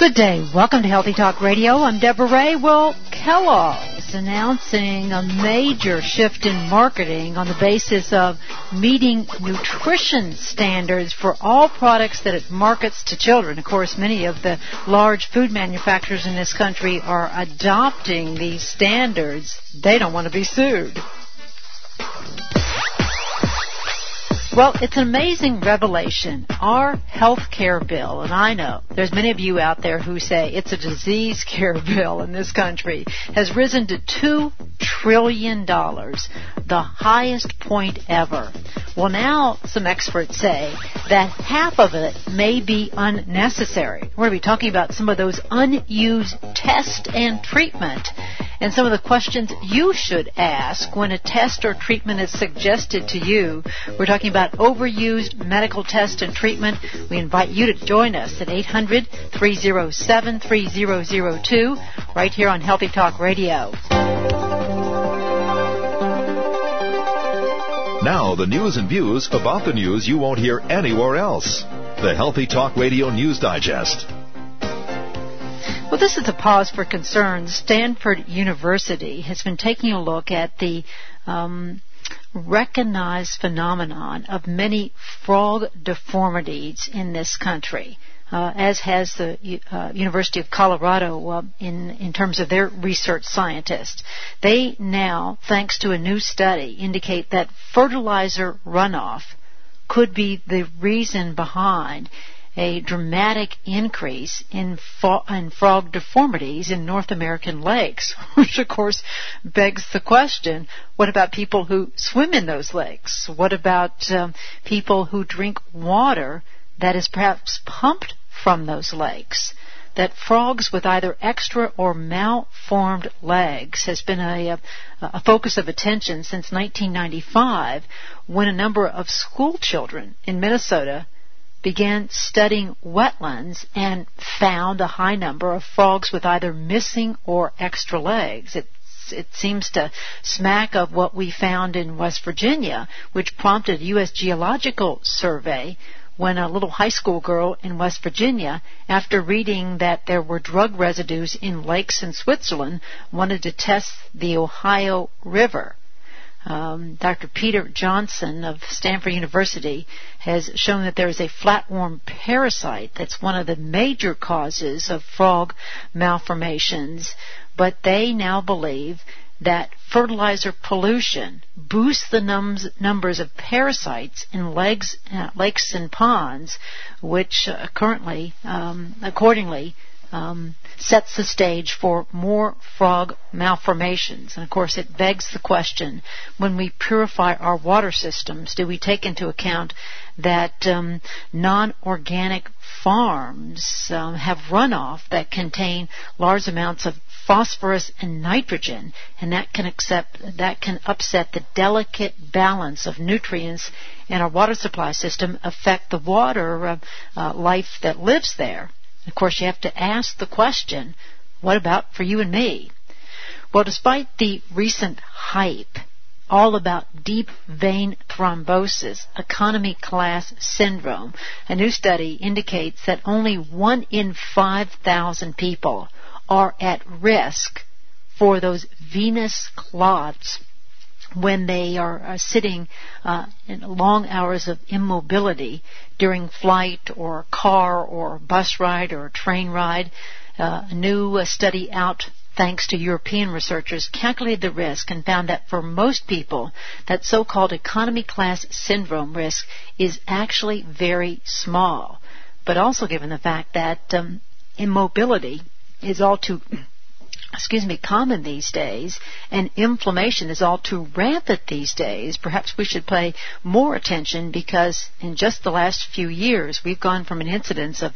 Good day. Welcome to Healthy Talk Radio. I'm Deborah Ray. Well, Kellogg's announcing a major shift in marketing on the basis of meeting nutrition standards for all products that it markets to children. Of course, many of the large food manufacturers in this country are adopting these standards. They don't want to be sued. Well, it's an amazing revelation. Our health care bill, and I know there's many of you out there who say it's a disease care bill in this country, has risen to $2 trillion, the highest point ever. Well, now some experts say that half of it may be unnecessary. We're going to be talking about some of those unused tests and treatment and some of the questions you should ask when a test or treatment is suggested to you. We're talking about overused medical tests and treatment. We invite you to join us at 800 307 3002 right here on Healthy Talk Radio. Now, the news and views about the news you won't hear anywhere else. The Healthy Talk Radio News Digest. Well, this is a pause for concern. Stanford University has been taking a look at the um, recognized phenomenon of many frog deformities in this country. Uh, as has the uh, University of Colorado uh, in in terms of their research scientists. They now, thanks to a new study, indicate that fertilizer runoff could be the reason behind a dramatic increase in, fo- in frog deformities in North American lakes, which of course begs the question, what about people who swim in those lakes? What about um, people who drink water that is perhaps pumped from those lakes. That frogs with either extra or malformed legs has been a, a, focus of attention since 1995 when a number of school children in Minnesota began studying wetlands and found a high number of frogs with either missing or extra legs. It it seems to smack of what we found in West Virginia, which prompted a U.S. Geological Survey when a little high school girl in West Virginia, after reading that there were drug residues in lakes in Switzerland, wanted to test the Ohio River. Um, Dr. Peter Johnson of Stanford University has shown that there is a flatworm parasite that's one of the major causes of frog malformations, but they now believe that fertilizer pollution boosts the nums, numbers of parasites in legs, uh, lakes and ponds, which uh, currently, um, accordingly, um, sets the stage for more frog malformations. And of course, it begs the question when we purify our water systems, do we take into account that um, non organic farms um, have runoff that contain large amounts of phosphorus and nitrogen, and that can accept that can upset the delicate balance of nutrients in our water supply system, affect the water uh, uh, life that lives there. Of course, you have to ask the question, what about for you and me? Well, despite the recent hype all about deep vein thrombosis, economy class syndrome. A new study indicates that only one in 5,000 people are at risk for those venous clots when they are, are sitting uh, in long hours of immobility during flight or car or bus ride or train ride. Uh, a new uh, study out thanks to European researchers calculated the risk and found that for most people that so-called economy class syndrome risk is actually very small but also given the fact that um, immobility is all too excuse me, common these days, and inflammation is all too rampant these days, perhaps we should pay more attention because in just the last few years, we've gone from an incidence of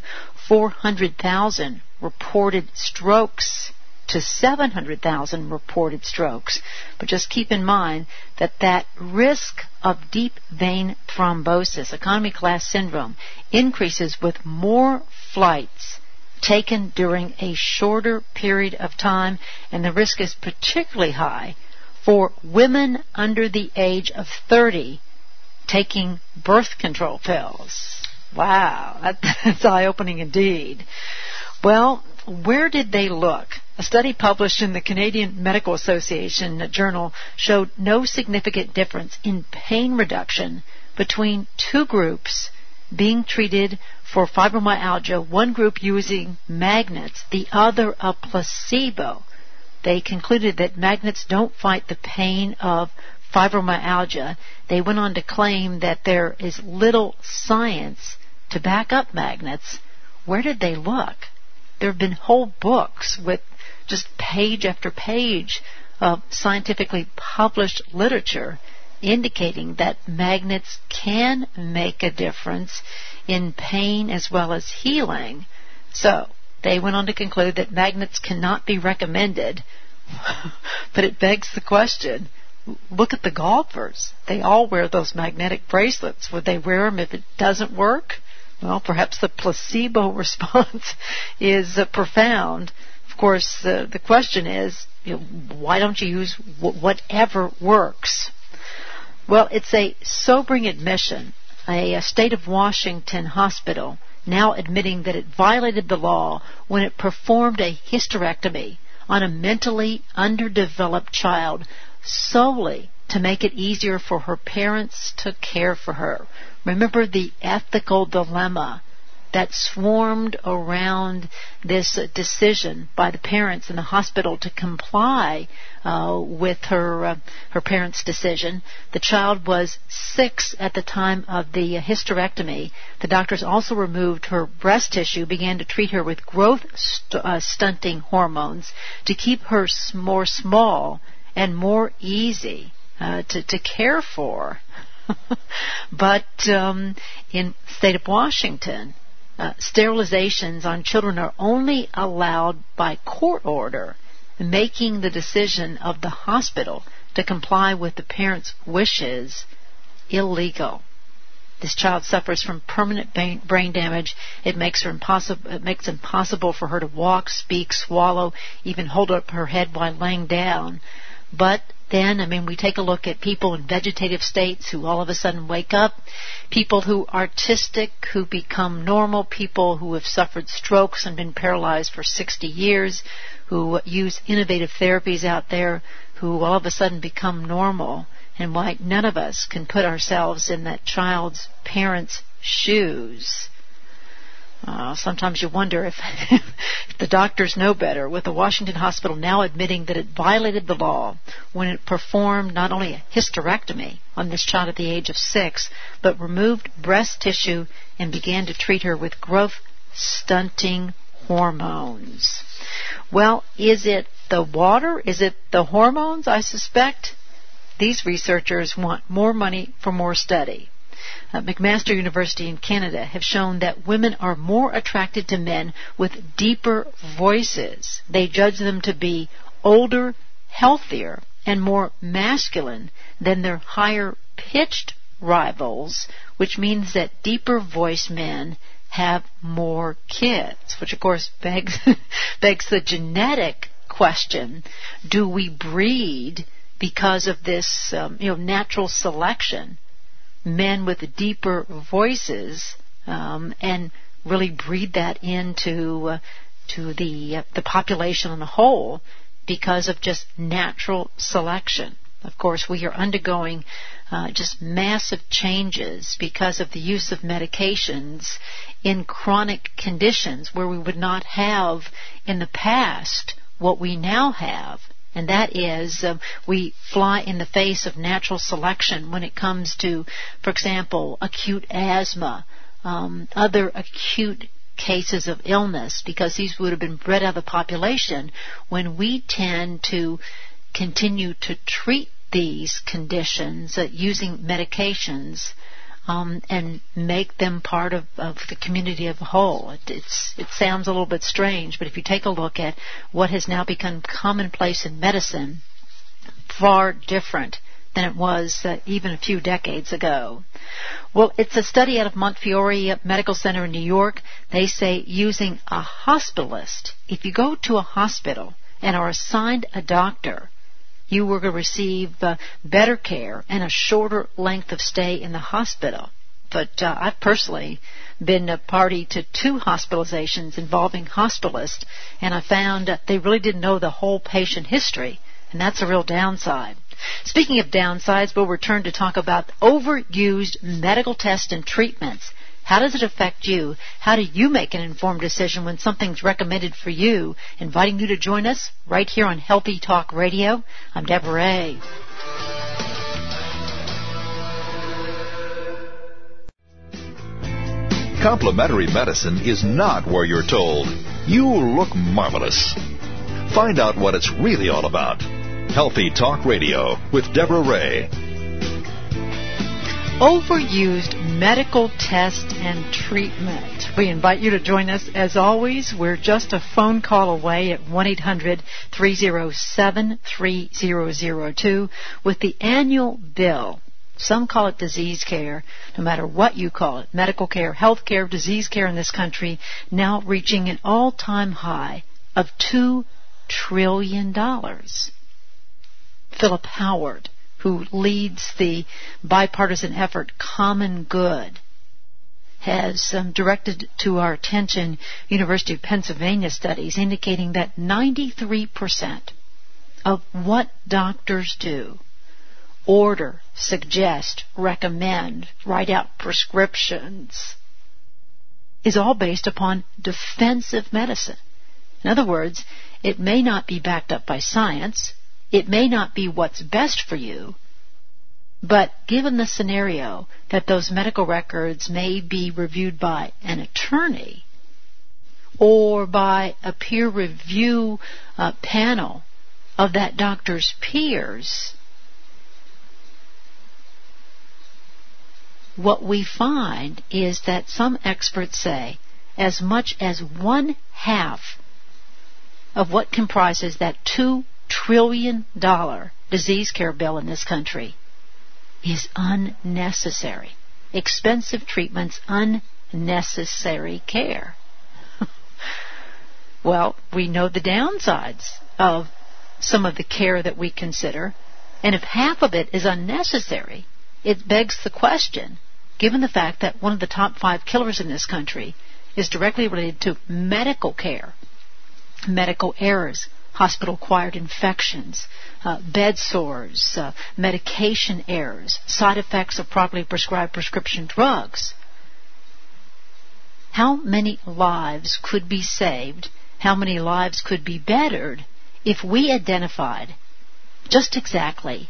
400,000 reported strokes to 700,000 reported strokes. But just keep in mind that that risk of deep vein thrombosis, economy class syndrome, increases with more flights taken during a shorter period of time, and the risk is particularly high for women under the age of 30 taking birth control pills. Wow, that's eye opening indeed. Well, where did they look? A study published in the Canadian Medical Association journal showed no significant difference in pain reduction between two groups being treated for fibromyalgia, one group using magnets, the other a placebo. They concluded that magnets don't fight the pain of fibromyalgia. They went on to claim that there is little science to back up magnets. Where did they look? There have been whole books with just page after page of scientifically published literature indicating that magnets can make a difference in pain as well as healing. So, they went on to conclude that magnets cannot be recommended, but it begs the question look at the golfers. They all wear those magnetic bracelets. Would they wear them if it doesn't work? Well, perhaps the placebo response is uh, profound. Of course, the, the question is, you know, why don't you use w- whatever works? Well, it's a sobering admission. A, a state of Washington hospital now admitting that it violated the law when it performed a hysterectomy on a mentally underdeveloped child solely to make it easier for her parents to care for her. Remember the ethical dilemma that swarmed around this decision by the parents in the hospital to comply uh, with her uh, her parents' decision. The child was six at the time of the hysterectomy. The doctors also removed her breast tissue, began to treat her with growth st- uh, stunting hormones to keep her more small and more easy uh, to to care for. but um, in state of Washington, uh, sterilizations on children are only allowed by court order, making the decision of the hospital to comply with the parents' wishes illegal. This child suffers from permanent brain damage. It makes her impossible. It makes impossible for her to walk, speak, swallow, even hold up her head while laying down. But then, I mean, we take a look at people in vegetative states who all of a sudden wake up, people who are artistic, who become normal, people who have suffered strokes and been paralyzed for 60 years, who use innovative therapies out there, who all of a sudden become normal, and why none of us can put ourselves in that child's parents' shoes. Uh, sometimes you wonder if, if the doctors know better, with the Washington hospital now admitting that it violated the law when it performed not only a hysterectomy on this child at the age of six, but removed breast tissue and began to treat her with growth stunting hormones. Well, is it the water? Is it the hormones? I suspect these researchers want more money for more study uh, McMaster University in Canada have shown that women are more attracted to men with deeper voices. They judge them to be older, healthier, and more masculine than their higher pitched rivals, which means that deeper voiced men have more kids, which of course begs, begs the genetic question, do we breed because of this, um, you know, natural selection? Men with deeper voices um, and really breed that into uh, to the uh, the population on the whole because of just natural selection. Of course, we are undergoing uh, just massive changes because of the use of medications in chronic conditions where we would not have in the past what we now have and that is uh, we fly in the face of natural selection when it comes to, for example, acute asthma, um, other acute cases of illness, because these would have been bred out of the population when we tend to continue to treat these conditions uh, using medications um, and make them part of, of the community of a whole. It, it's, it sounds a little bit strange, but if you take a look at what has now become commonplace in medicine, far different than it was uh, even a few decades ago. Well, it's a study out of Montefiore Medical Center in New York. They say using a hospitalist, if you go to a hospital and are assigned a doctor, you will receive uh, better care and a shorter length of stay in the hospital. But uh, I've personally been a party to two hospitalizations involving hospitalists, and I found they really didn't know the whole patient history, and that's a real downside. Speaking of downsides, we'll return to talk about overused medical tests and treatments how does it affect you? How do you make an informed decision when something's recommended for you? Inviting you to join us right here on Healthy Talk Radio. I'm Deborah Ray. Complementary medicine is not where you're told. You look marvelous. Find out what it's really all about. Healthy Talk Radio with Deborah Ray overused medical test and treatment. We invite you to join us as always. We're just a phone call away at 1-800-307-3002 with the annual bill. Some call it disease care, no matter what you call it. Medical care, health care, disease care in this country now reaching an all-time high of $2 trillion. Philip Howard who leads the bipartisan effort Common Good, has um, directed to our attention University of Pennsylvania studies indicating that 93% of what doctors do order, suggest, recommend, write out prescriptions is all based upon defensive medicine. In other words, it may not be backed up by science, it may not be what's best for you, but given the scenario that those medical records may be reviewed by an attorney or by a peer review uh, panel of that doctor's peers, what we find is that some experts say as much as one half of what comprises that two trillion dollar disease care bill in this country is unnecessary. Expensive treatments, unnecessary care. well, we know the downsides of some of the care that we consider, and if half of it is unnecessary, it begs the question, given the fact that one of the top five killers in this country is directly related to medical care, medical errors, hospital acquired infections, uh, bed sores, uh, medication errors, side effects of properly prescribed prescription drugs. How many lives could be saved? How many lives could be bettered if we identified just exactly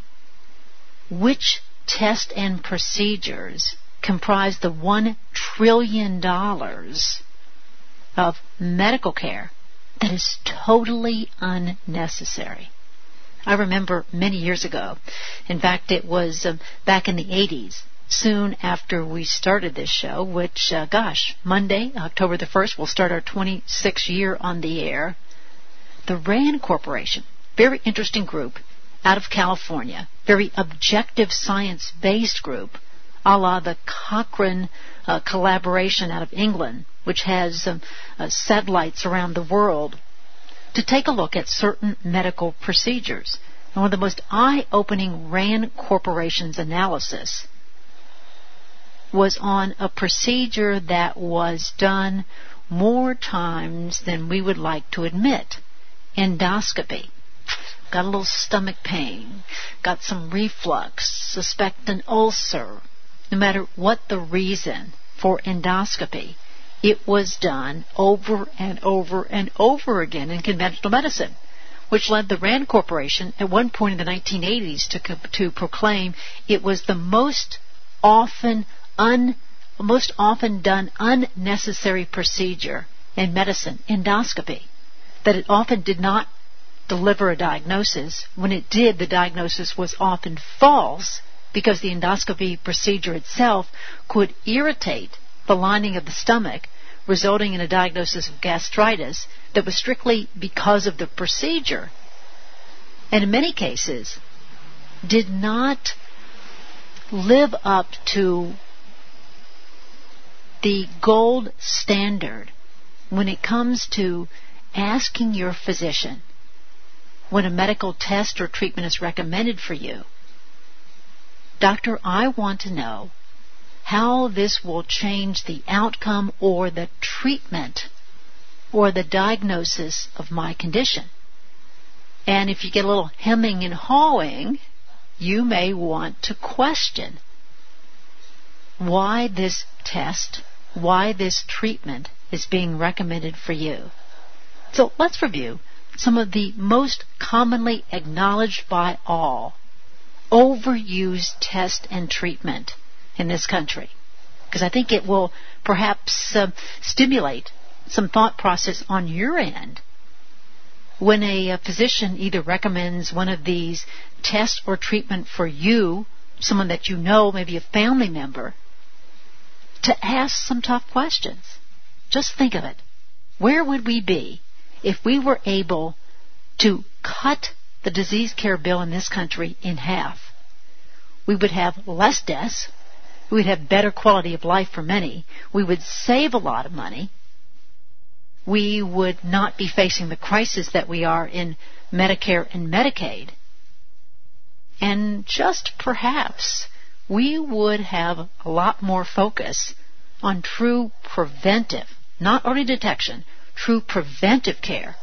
which test and procedures comprise the one trillion dollars of medical care that is totally unnecessary. I remember many years ago, in fact, it was um, back in the 80s, soon after we started this show, which, uh, gosh, Monday, October the 1st, we'll start our 26th year on the air. The RAND Corporation, very interesting group out of California, very objective science based group, a la the Cochrane uh, collaboration out of England, which has um, uh, satellites around the world, to take a look at certain medical procedures. And one of the most eye-opening RAND Corporation's analysis was on a procedure that was done more times than we would like to admit. Endoscopy. Got a little stomach pain, got some reflux, suspect an ulcer. No matter what the reason for endoscopy, it was done over and over and over again in conventional medicine, which led the Rand Corporation at one point in the 1980s to, to proclaim it was the most often un, most often done unnecessary procedure in medicine, endoscopy, that it often did not deliver a diagnosis. When it did, the diagnosis was often false because the endoscopy procedure itself could irritate the lining of the stomach, resulting in a diagnosis of gastritis that was strictly because of the procedure. And in many cases, did not live up to the gold standard when it comes to asking your physician when a medical test or treatment is recommended for you, Doctor, I want to know how this will change the outcome or the treatment or the diagnosis of my condition. And if you get a little hemming and hawing, you may want to question why this test, why this treatment is being recommended for you. So let's review some of the most commonly acknowledged by all overused test and treatment in this country. Because I think it will perhaps uh, stimulate some thought process on your end when a, a physician either recommends one of these tests or treatment for you, someone that you know, maybe a family member, to ask some tough questions. Just think of it. Where would we be if we were able to cut the disease care bill in this country in half? We would have less deaths. We would have better quality of life for many. We would save a lot of money we would not be facing the crisis that we are in Medicare and Medicaid. And just perhaps we would have a lot more focus on true preventive, not early detection, true preventive care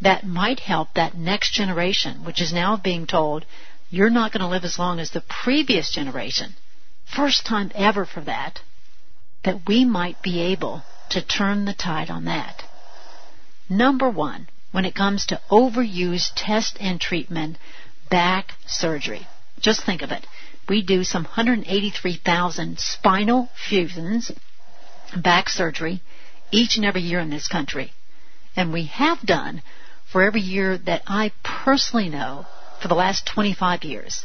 that might help that next generation, which is now being told, you're not going to live as long as the previous generation. First time ever for that, that we might be able to turn the tide on that. Number one, when it comes to overused test and treatment, back surgery. Just think of it. We do some 183,000 spinal fusions, back surgery, each and every year in this country. And we have done for every year that I personally know for the last 25 years.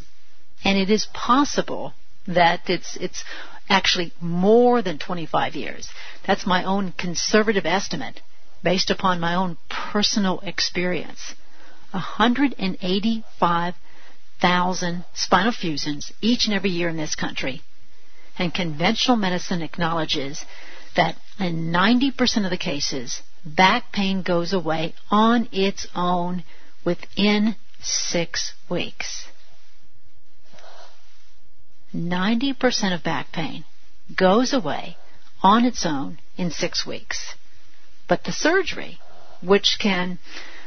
And it is possible that it's, it's actually more than 25 years. That's my own conservative estimate based upon my own personal experience. 185,000 spinal fusions each and every year in this country. And conventional medicine acknowledges that in 90% of the cases, back pain goes away on its own within six weeks. 90% of back pain goes away on its own in six weeks. But the surgery, which can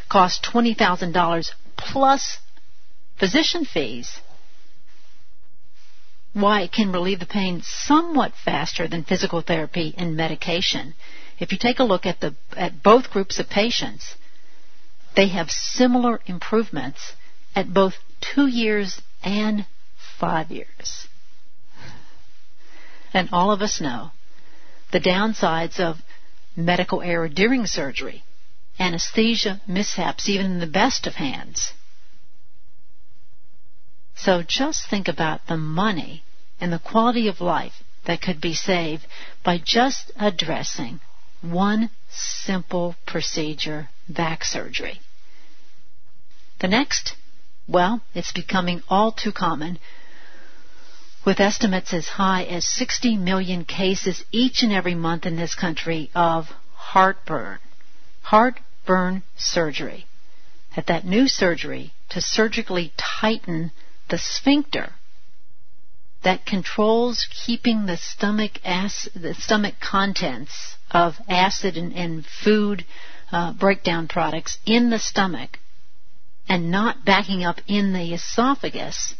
cost $20,000 plus physician fees, why it can relieve the pain somewhat faster than physical therapy and medication. If you take a look at the at both groups of patients, they have similar improvements at both 2 years and 5 years. And all of us know the downsides of medical error during surgery, anesthesia mishaps, even in the best of hands. So just think about the money and the quality of life that could be saved by just addressing one simple procedure, back surgery. The next, well, it's becoming all too common with estimates as high as 60 million cases each and every month in this country of heartburn. Heartburn surgery. At that new surgery to surgically tighten the sphincter that controls keeping the stomach acid, the stomach contents of acid and, and food uh, breakdown products in the stomach and not backing up in the esophagus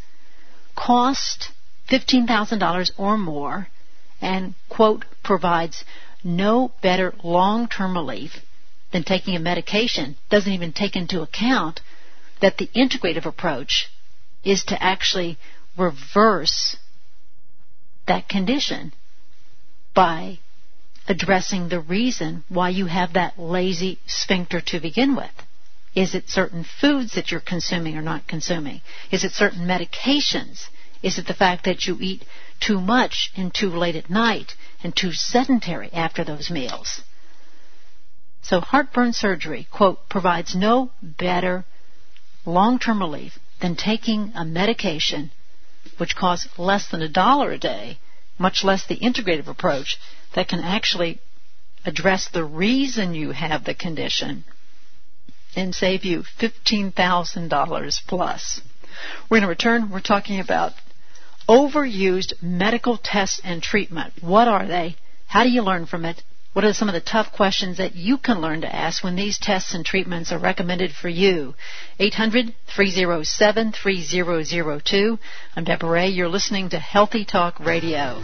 cost $15,000 or more and, quote, provides no better long-term relief than taking a medication, doesn't even take into account that the integrative approach is to actually reverse that condition by addressing the reason why you have that lazy sphincter to begin with. Is it certain foods that you're consuming or not consuming? Is it certain medications? Is it the fact that you eat too much and too late at night and too sedentary after those meals? So heartburn surgery, quote, provides no better long-term relief than taking a medication which costs less than a dollar a day, much less the integrative approach that can actually address the reason you have the condition and save you $15,000 plus. We're going to return. We're talking about overused medical tests and treatment. What are they? How do you learn from it? What are some of the tough questions that you can learn to ask when these tests and treatments are recommended for you? 800-307-3002. I'm Deborah Ray. You're listening to Healthy Talk Radio.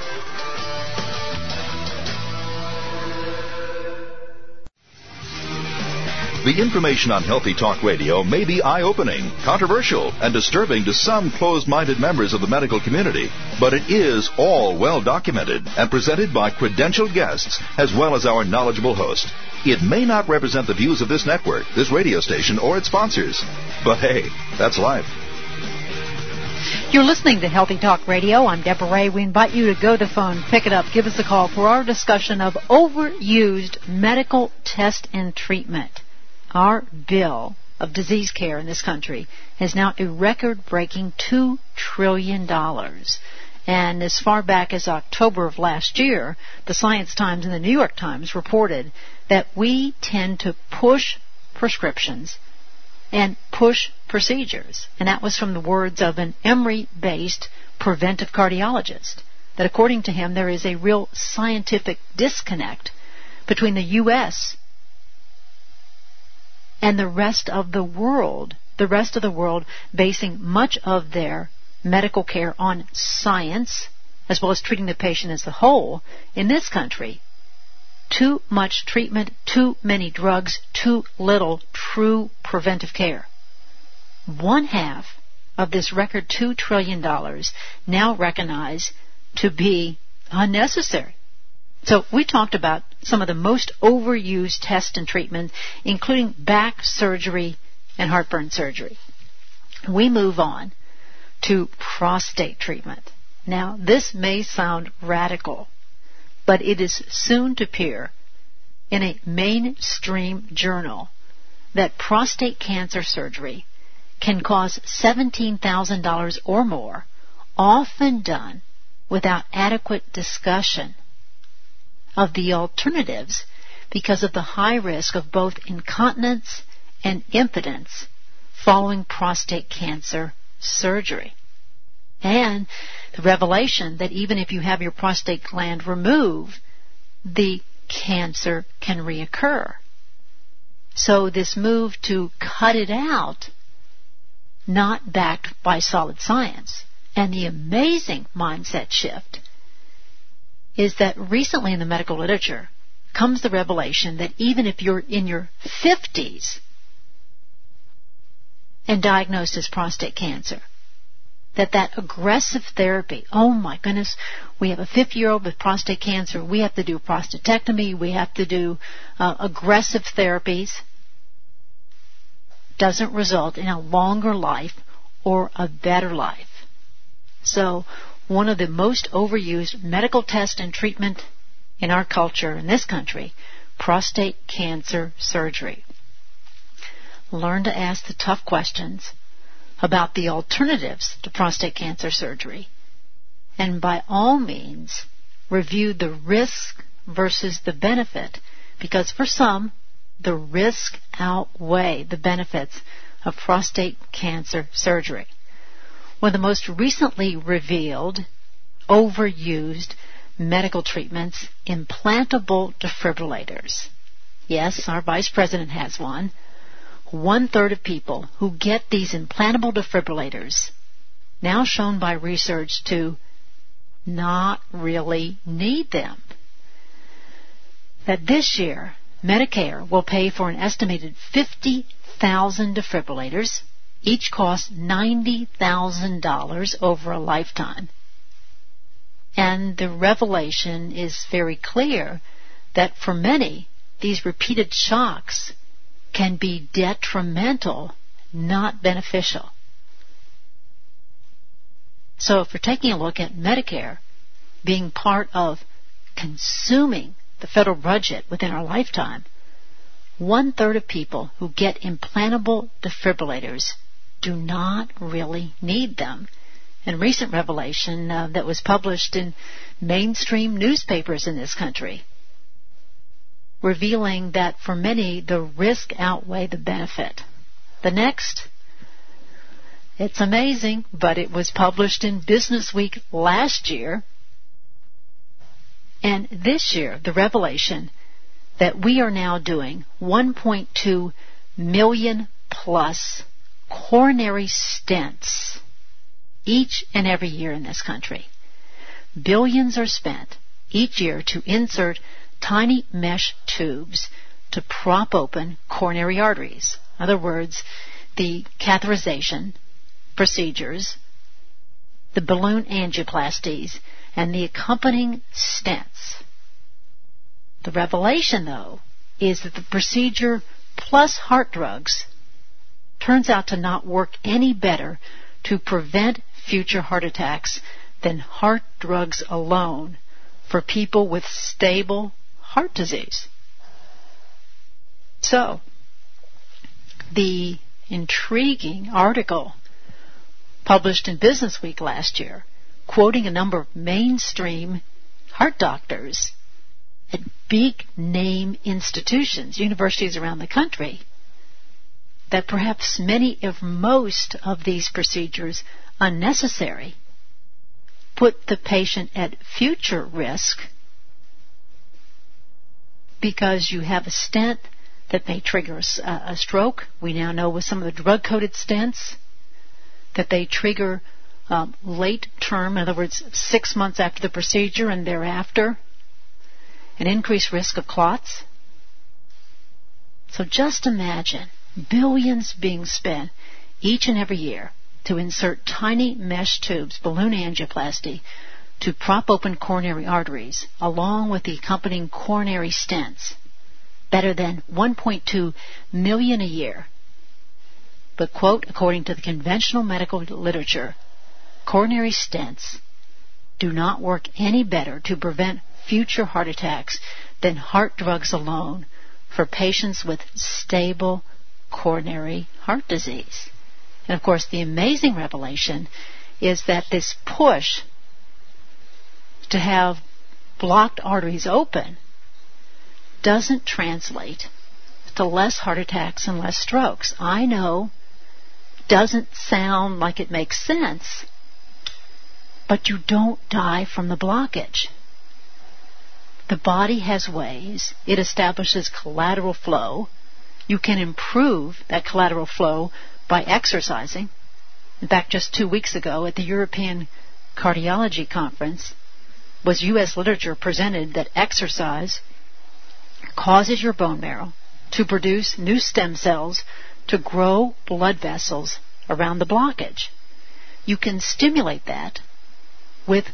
The information on Healthy Talk Radio may be eye opening, controversial, and disturbing to some closed minded members of the medical community, but it is all well documented and presented by credentialed guests as well as our knowledgeable host. It may not represent the views of this network, this radio station, or its sponsors, but hey, that's life. You're listening to Healthy Talk Radio. I'm Deborah Ray. We invite you to go to the phone, pick it up, give us a call for our discussion of overused medical test and treatment our bill of disease care in this country is now a record breaking $2 trillion. And as far back as October of last year, the Science Times and the New York Times reported that we tend to push prescriptions and push procedures. And that was from the words of an Emory based preventive cardiologist. That according to him, there is a real scientific disconnect between the U.S and the rest of the world, the rest of the world basing much of their medical care on science, as well as treating the patient as a whole, in this country, too much treatment, too many drugs, too little true preventive care. One half of this record $2 trillion now recognized to be unnecessary. So we talked about some of the most overused tests and treatments, including back surgery and heartburn surgery. We move on to prostate treatment. Now, this may sound radical, but it is soon to appear in a mainstream journal that prostate cancer surgery can cost $17,000 or more, often done without adequate discussion of the alternatives because of the high risk of both incontinence and impotence following prostate cancer surgery. And the revelation that even if you have your prostate gland removed, the cancer can reoccur. So this move to cut it out, not backed by solid science, and the amazing mindset shift is that recently in the medical literature comes the revelation that even if you're in your 50s and diagnosed as prostate cancer, that that aggressive therapy, oh my goodness, we have a 50 year old with prostate cancer, we have to do prostatectomy, we have to do uh, aggressive therapies, doesn't result in a longer life or a better life. So one of the most overused medical tests and treatment in our culture in this country, prostate cancer surgery. Learn to ask the tough questions about the alternatives to prostate cancer surgery. And by all means, review the risk versus the benefit because for some, the risk outweigh the benefits of prostate cancer surgery one of the most recently revealed, overused medical treatments, implantable defibrillators. Yes, our vice president has one. One third of people who get these implantable defibrillators, now shown by research to not really need them. That this year, Medicare will pay for an estimated 50,000 defibrillators each cost $90,000 over a lifetime. And the revelation is very clear that for many, these repeated shocks can be detrimental, not beneficial. So if we're taking a look at Medicare being part of consuming the federal budget within our lifetime, one third of people who get implantable defibrillators do not really need them. And recent revelation uh, that was published in mainstream newspapers in this country revealing that for many the risk outweigh the benefit. The next, it's amazing, but it was published in Business Week last year. And this year, the revelation that we are now doing 1.2 million plus coronary stents each and every year in this country. Billions are spent each year to insert tiny mesh tubes to prop open coronary arteries. In other words, the catheterization procedures, the balloon angioplasties, and the accompanying stents. The revelation, though, is that the procedure plus heart drugs turns out to not work any better to prevent future heart attacks than heart drugs alone for people with stable heart disease. So, the intriguing article published in Business Week last year, quoting a number of mainstream heart doctors at big name institutions, universities around the country, that perhaps many, if most, of these procedures unnecessary put the patient at future risk because you have a stent that may trigger a, a stroke. We now know with some of the drug coated stents that they trigger um, late term, in other words, six months after the procedure and thereafter, an increased risk of clots. So just imagine billions being spent each and every year to insert tiny mesh tubes, balloon angioplasty, to prop open coronary arteries, along with the accompanying coronary stents, better than 1.2 million a year. But quote, according to the conventional medical literature, coronary stents do not work any better to prevent future heart attacks than heart drugs alone for patients with stable coronary heart disease. And of course, the amazing revelation is that this push to have blocked arteries open doesn't translate to less heart attacks and less strokes. I know doesn't sound like it makes sense, but you don't die from the blockage. The body has ways. It establishes collateral flow. You can improve that collateral flow by exercising. In fact, just two weeks ago at the European Cardiology Conference was U.S. literature presented that exercise causes your bone marrow to produce new stem cells to grow blood vessels around the blockage. You can stimulate that with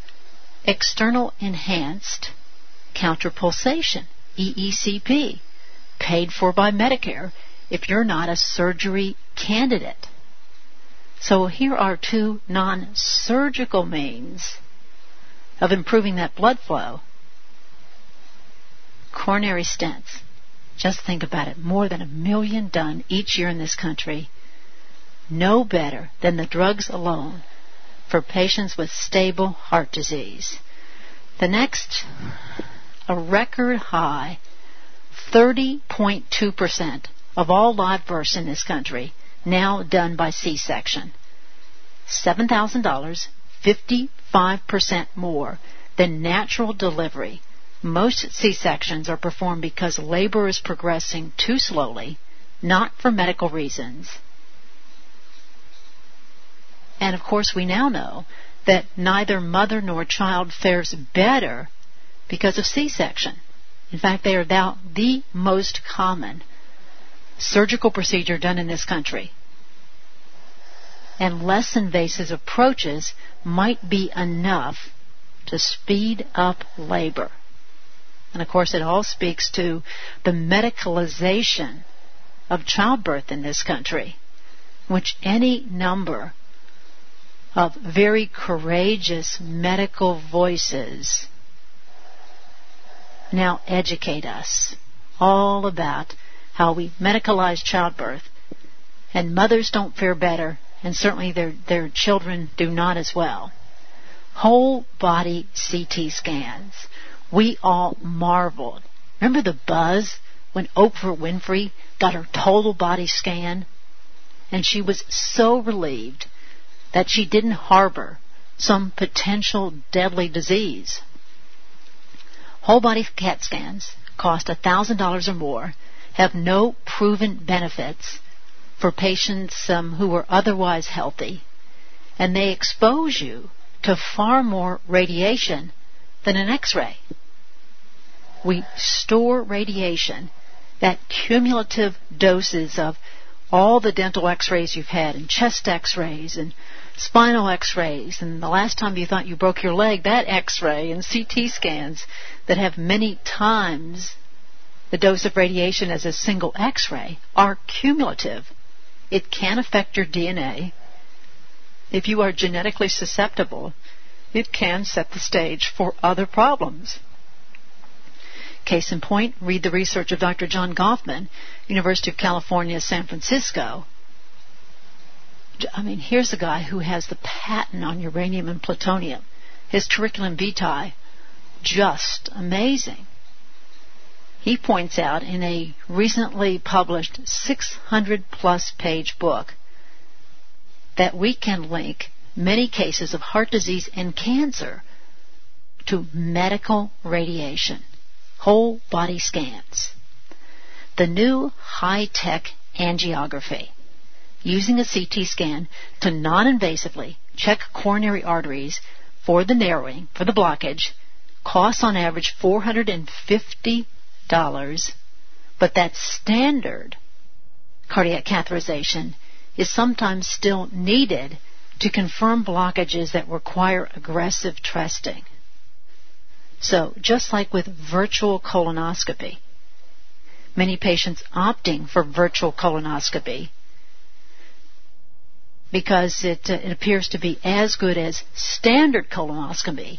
external enhanced counterpulsation, EECP, paid for by Medicare if you're not a surgery candidate. So here are two non-surgical means of improving that blood flow. Coronary stents. Just think about it. More than a million done each year in this country. No better than the drugs alone for patients with stable heart disease. The next, a record high 30.2% of all live births in this country now done by C-section. $7,000, 55% more than natural delivery. Most C-sections are performed because labor is progressing too slowly, not for medical reasons. And of course, we now know that neither mother nor child fares better because of C-section. In fact, they are now the most common surgical procedure done in this country. And less invasive approaches might be enough to speed up labor. And of course, it all speaks to the medicalization of childbirth in this country, which any number of very courageous medical voices now educate us all about how we medicalize childbirth. And mothers don't fare better and certainly their their children do not as well. Whole body CT scans. We all marveled. Remember the buzz when Oprah Winfrey got her total body scan? And she was so relieved that she didn't harbor some potential deadly disease. Whole body CAT scans cost $1,000 or more, have no proven benefits for patients um, who are otherwise healthy, and they expose you to far more radiation than an x-ray. We store radiation, that cumulative doses of all the dental x-rays you've had and chest x-rays and spinal x-rays and the last time you thought you broke your leg, that x-ray and CT scans that have many times the dose of radiation as a single x-ray are cumulative. It can affect your DNA. If you are genetically susceptible, it can set the stage for other problems. Case in point, read the research of Dr. John Gofman, University of California, San Francisco. I mean, here's a guy who has the patent on uranium and plutonium. His curriculum vitae, just amazing. He points out in a recently published 600 plus page book that we can link many cases of heart disease and cancer to medical radiation whole body scans. The new high-tech angiography, using a CT scan to non-invasively check coronary arteries for the narrowing, for the blockage, costs on average $450, but that standard cardiac catheterization is sometimes still needed to confirm blockages that require aggressive testing. So, just like with virtual colonoscopy, many patients opting for virtual colonoscopy because it, uh, it appears to be as good as standard colonoscopy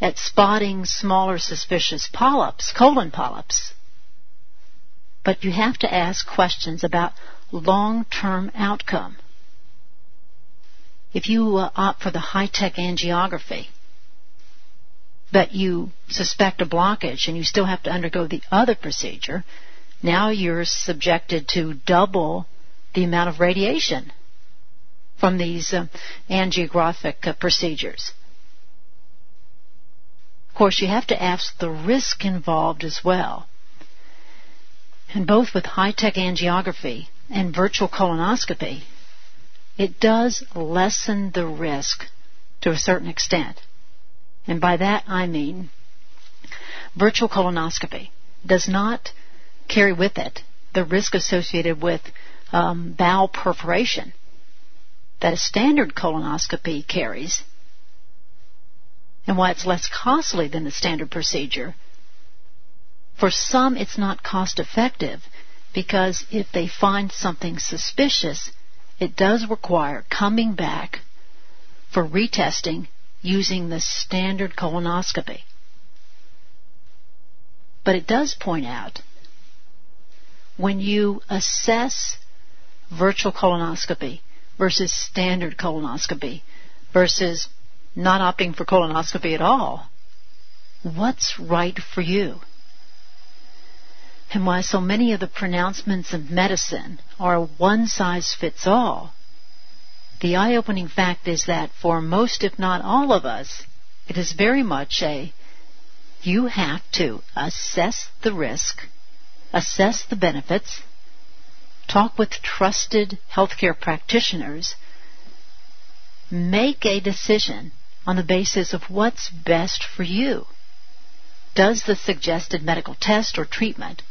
at spotting smaller suspicious polyps, colon polyps. But you have to ask questions about long-term outcome. If you uh, opt for the high-tech angiography, but you suspect a blockage and you still have to undergo the other procedure, now you're subjected to double the amount of radiation from these uh, angiographic uh, procedures. Of course, you have to ask the risk involved as well. And both with high-tech angiography and virtual colonoscopy, it does lessen the risk to a certain extent. And by that I mean virtual colonoscopy does not carry with it the risk associated with um, bowel perforation that a standard colonoscopy carries, and why it's less costly than the standard procedure. For some, it's not cost effective because if they find something suspicious, it does require coming back for retesting using the standard colonoscopy. But it does point out when you assess virtual colonoscopy versus standard colonoscopy versus not opting for colonoscopy at all, what's right for you? And why so many of the pronouncements of medicine are one size fits all the eye opening fact is that for most, if not all of us, it is very much a you have to assess the risk, assess the benefits, talk with trusted healthcare practitioners, make a decision on the basis of what's best for you. Does the suggested medical test or treatment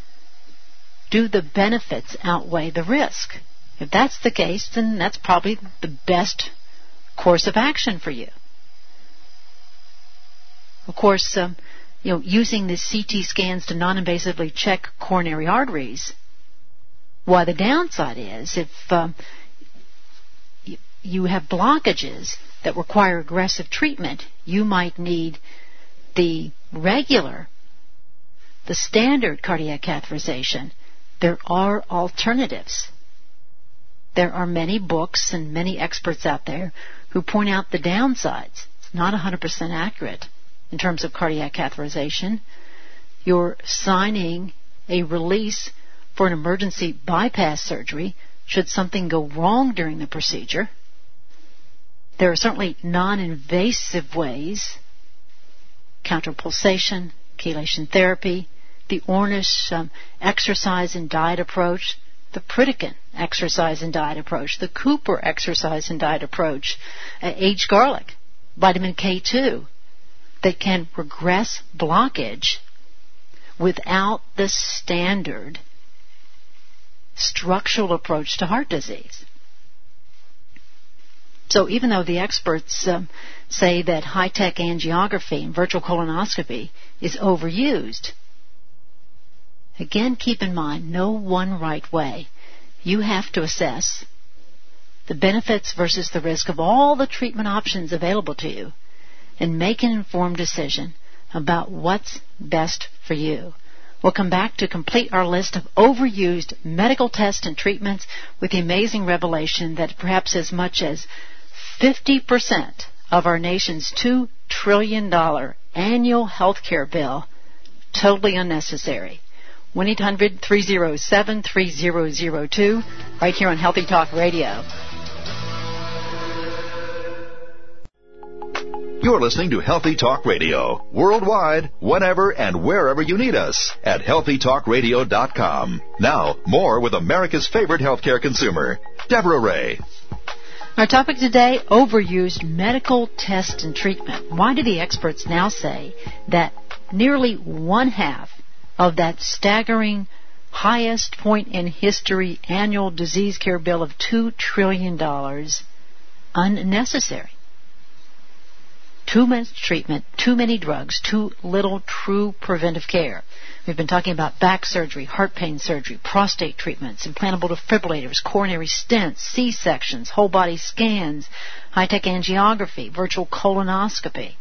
do the benefits outweigh the risk? If that's the case, then that's probably the best course of action for you. Of course, um, you know, using the CT scans to non-invasively check coronary arteries. Why the downside is if um, you have blockages that require aggressive treatment, you might need the regular, the standard cardiac catheterization. There are alternatives. There are many books and many experts out there who point out the downsides. It's not 100% accurate in terms of cardiac catheterization. You're signing a release for an emergency bypass surgery should something go wrong during the procedure. There are certainly non-invasive ways, counterpulsation, chelation therapy, the Ornish um, exercise and diet approach, the Pritikin exercise and diet approach, the Cooper exercise and diet approach, uh, aged garlic, vitamin K2, that can regress blockage without the standard structural approach to heart disease. So even though the experts um, say that high-tech angiography and virtual colonoscopy is overused, again keep in mind no one right way. You have to assess the benefits versus the risk of all the treatment options available to you and make an informed decision about what's best for you. We'll come back to complete our list of overused medical tests and treatments with the amazing revelation that perhaps as much as 50% of our nation's $2 trillion annual health care bill totally unnecessary. 1-800-307-3002 right here on Healthy Talk Radio. You're listening to Healthy Talk Radio, worldwide, whenever and wherever you need us at healthytalkradio.com. Now, more with America's favorite healthcare consumer, Deborah Ray. Our topic today, overused medical test and treatment. Why do the experts now say that nearly one half of that staggering highest point in history annual disease care bill of $2 trillion unnecessary? Too much treatment, too many drugs, too little true preventive care. We've been talking about back surgery, heart pain surgery, prostate treatments, implantable defibrillators, coronary stents, C-sections, whole body scans, high-tech angiography, virtual colonoscopy.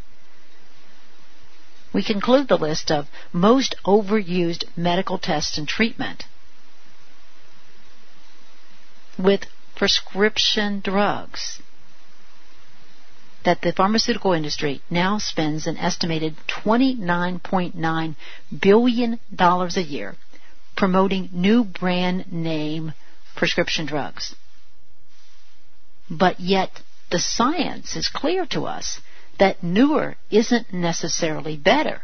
We conclude the list of most overused medical tests and treatment with prescription drugs that the pharmaceutical industry now spends an estimated $29.9 billion a year promoting new brand name prescription drugs. But yet the science is clear to us that newer isn't necessarily better.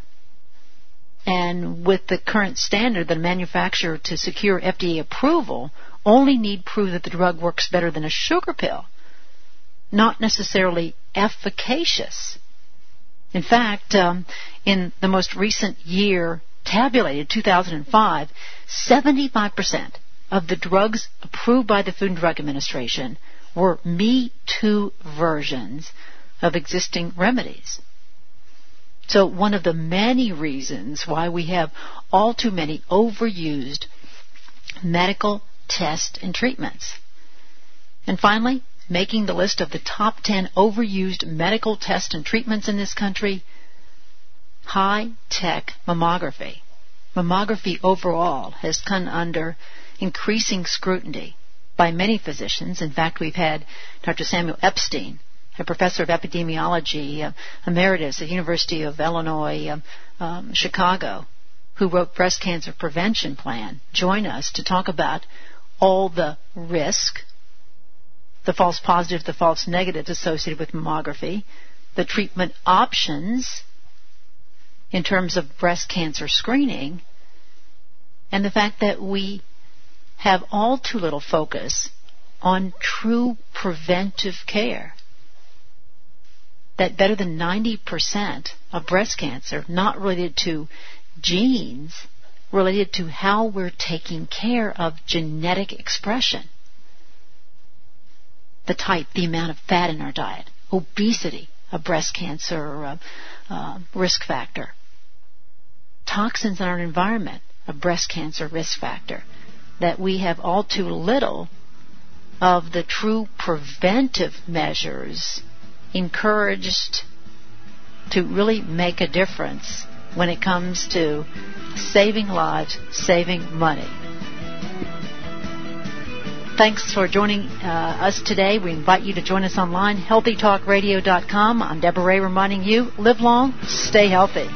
And with the current standard, the manufacturer to secure FDA approval only need prove that the drug works better than a sugar pill not necessarily efficacious. In fact, um, in the most recent year tabulated, 2005, 75% of the drugs approved by the Food and Drug Administration were Me Too versions of existing remedies. So one of the many reasons why we have all too many overused medical tests and treatments. And finally, making the list of the top 10 overused medical tests and treatments in this country, high-tech mammography. Mammography overall has come under increasing scrutiny by many physicians. In fact, we've had Dr. Samuel Epstein, a professor of epidemiology uh, emeritus at the University of Illinois um, um, Chicago, who wrote Breast Cancer Prevention Plan, join us to talk about all the risk the false positives, the false negatives associated with mammography, the treatment options in terms of breast cancer screening, and the fact that we have all too little focus on true preventive care. That better than 90% of breast cancer not related to genes, related to how we're taking care of genetic expression the type, the amount of fat in our diet, obesity, a breast cancer uh, uh, risk factor, toxins in our environment, a breast cancer risk factor, that we have all too little of the true preventive measures encouraged to really make a difference when it comes to saving lives, saving money. Thanks for joining uh, us today. We invite you to join us online, healthytalkradio.com. I'm Deborah Ray reminding you, live long, stay healthy.